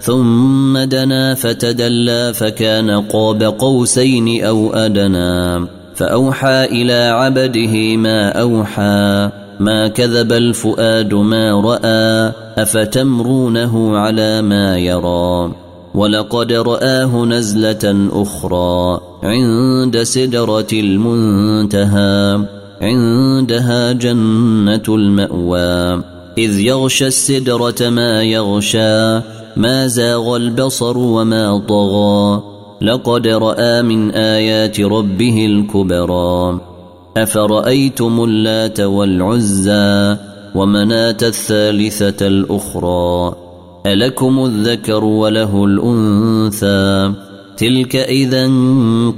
ثم دنا فتدلى فكان قاب قوسين أو أدنى فأوحى إلى عبده ما أوحى ما كذب الفؤاد ما رأى أفتمرونه على ما يرى ولقد رآه نزلة أخرى عند سدرة المنتهى عندها جنة المأوى إذ يغشى السدرة ما يغشى ما زاغ البصر وما طغى. لقد رأى من آيات ربه الكبرى. أفرأيتم اللات والعزى ومناة الثالثة الأخرى؟ ألكم الذكر وله الأنثى؟ تلك إذا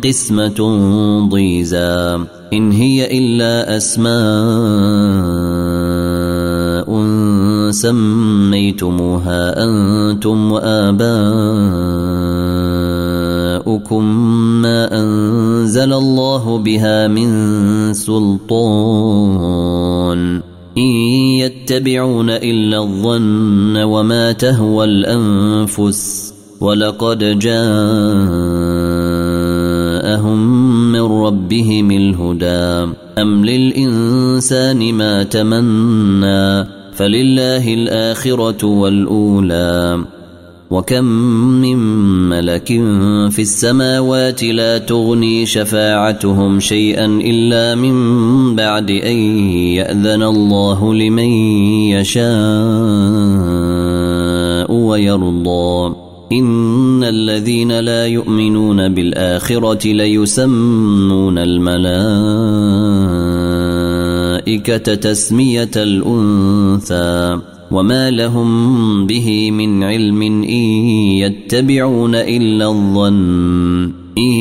قسمة ضيزى. إن هي إلا أسماء سميتموها أنتم وآباؤكم ما أنزل الله بها من سلطان. إن يتبعون إلا الظن وما تهوى الأنفس ولقد جاءهم من ربهم الهدى. أم للإنسان ما تمنّى فلله الآخرة والأولى وكم من ملك في السماوات لا تغني شفاعتهم شيئا إلا من بعد أن يأذن الله لمن يشاء ويرضى إن الذين لا يؤمنون بالآخرة ليسمون الملائكة الملائكة تسمية الأنثى وما لهم به من علم إن يتبعون إلا الظن إن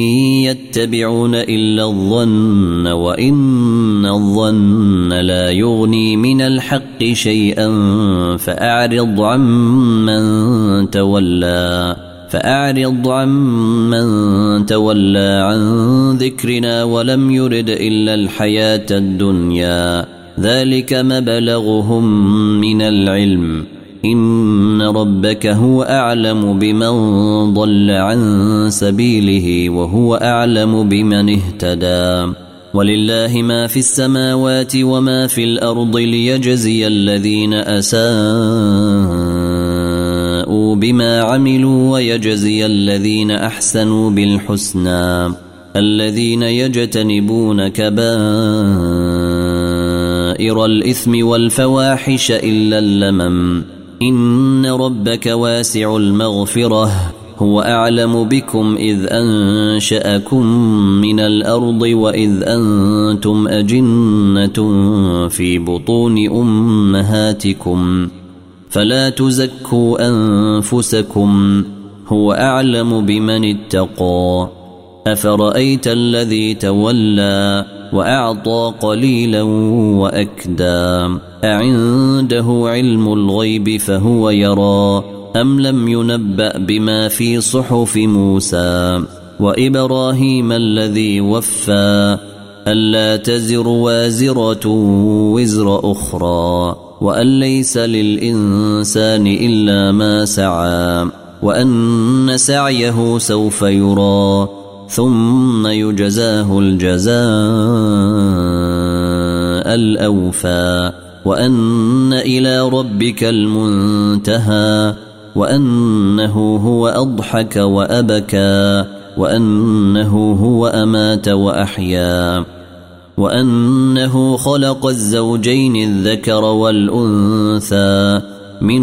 يتبعون إلا الظن وإن الظن لا يغني من الحق شيئا فأعرض عمن تولى. فأعرض عمن تولى عن ذكرنا ولم يرد إلا الحياة الدنيا. ذلك مبلغهم من العلم. إن ربك هو أعلم بمن ضل عن سبيله وهو أعلم بمن اهتدى. ولله ما في السماوات وما في الأرض ليجزي الذين أساءوا بما عملوا ويجزي الذين أحسنوا بالحسنى الذين يجتنبون كبائر الإثم والفواحش إلا اللمم. إن ربك واسع المغفرة هو أعلم بكم إذ أنشأكم من الأرض وإذ أنتم أجنة في بطون أمهاتكم. فلا تزكوا أنفسكم هو أعلم بمن اتقى. أفرأيت الذي تولى وأعطى قليلا وأكدى. أعنده علم الغيب فهو يرى أم لم ينبأ بما في صحف موسى؟ وإبراهيم الذي وفى ألا تزر وازرة وزر أخرى. وأن ليس للإنسان إلا ما سعى وأن سعيه سوف يرى ثم يجزاه الجزاء الأوفى وأن إلى ربك المنتهى وأنه هو أضحك وأبكى وأنه هو أمات وأحيا. وأنه خلق الزوجين الذكر والأنثى من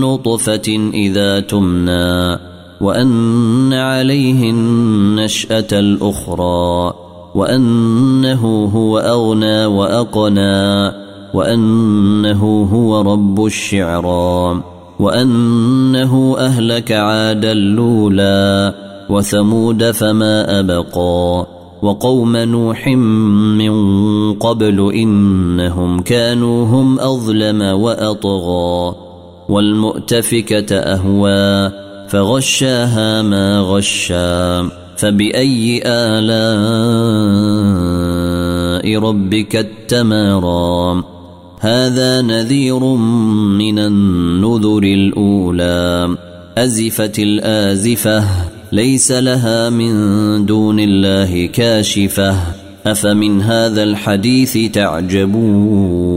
نطفة إذا تمنى وأن عليه النشأة الأخرى وأنه هو أغنى وأقنى وأنه هو رب الشعرى وأنه أهلك عادا الاولى وثمود فما أبقى. وقوم نوح من قبل إنهم كانوا هم أظلم وأطغى والمؤتفكة أهوى فغشاها ما غشا فبأي آلاء ربك التمارى هذا نذير من النذر الأولى أزفت الآزفة ليس لها من دون الله كاشفة. أفمن هذا الحديث تعجبون؟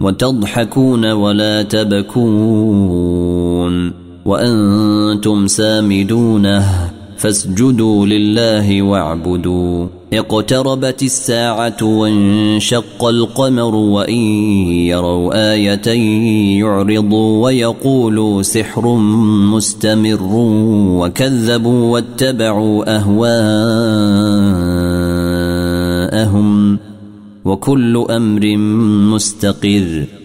وتضحكون ولا تبكون؟ وأنتم سامدونه؟ فاسجدوا لله واعبدوا. اقتربت الساعة وانشق القمر وإن يروا آية يعرضوا ويقولوا سحر مستمر وكذبوا واتبعوا أهواءهم وكل أمر مستقر.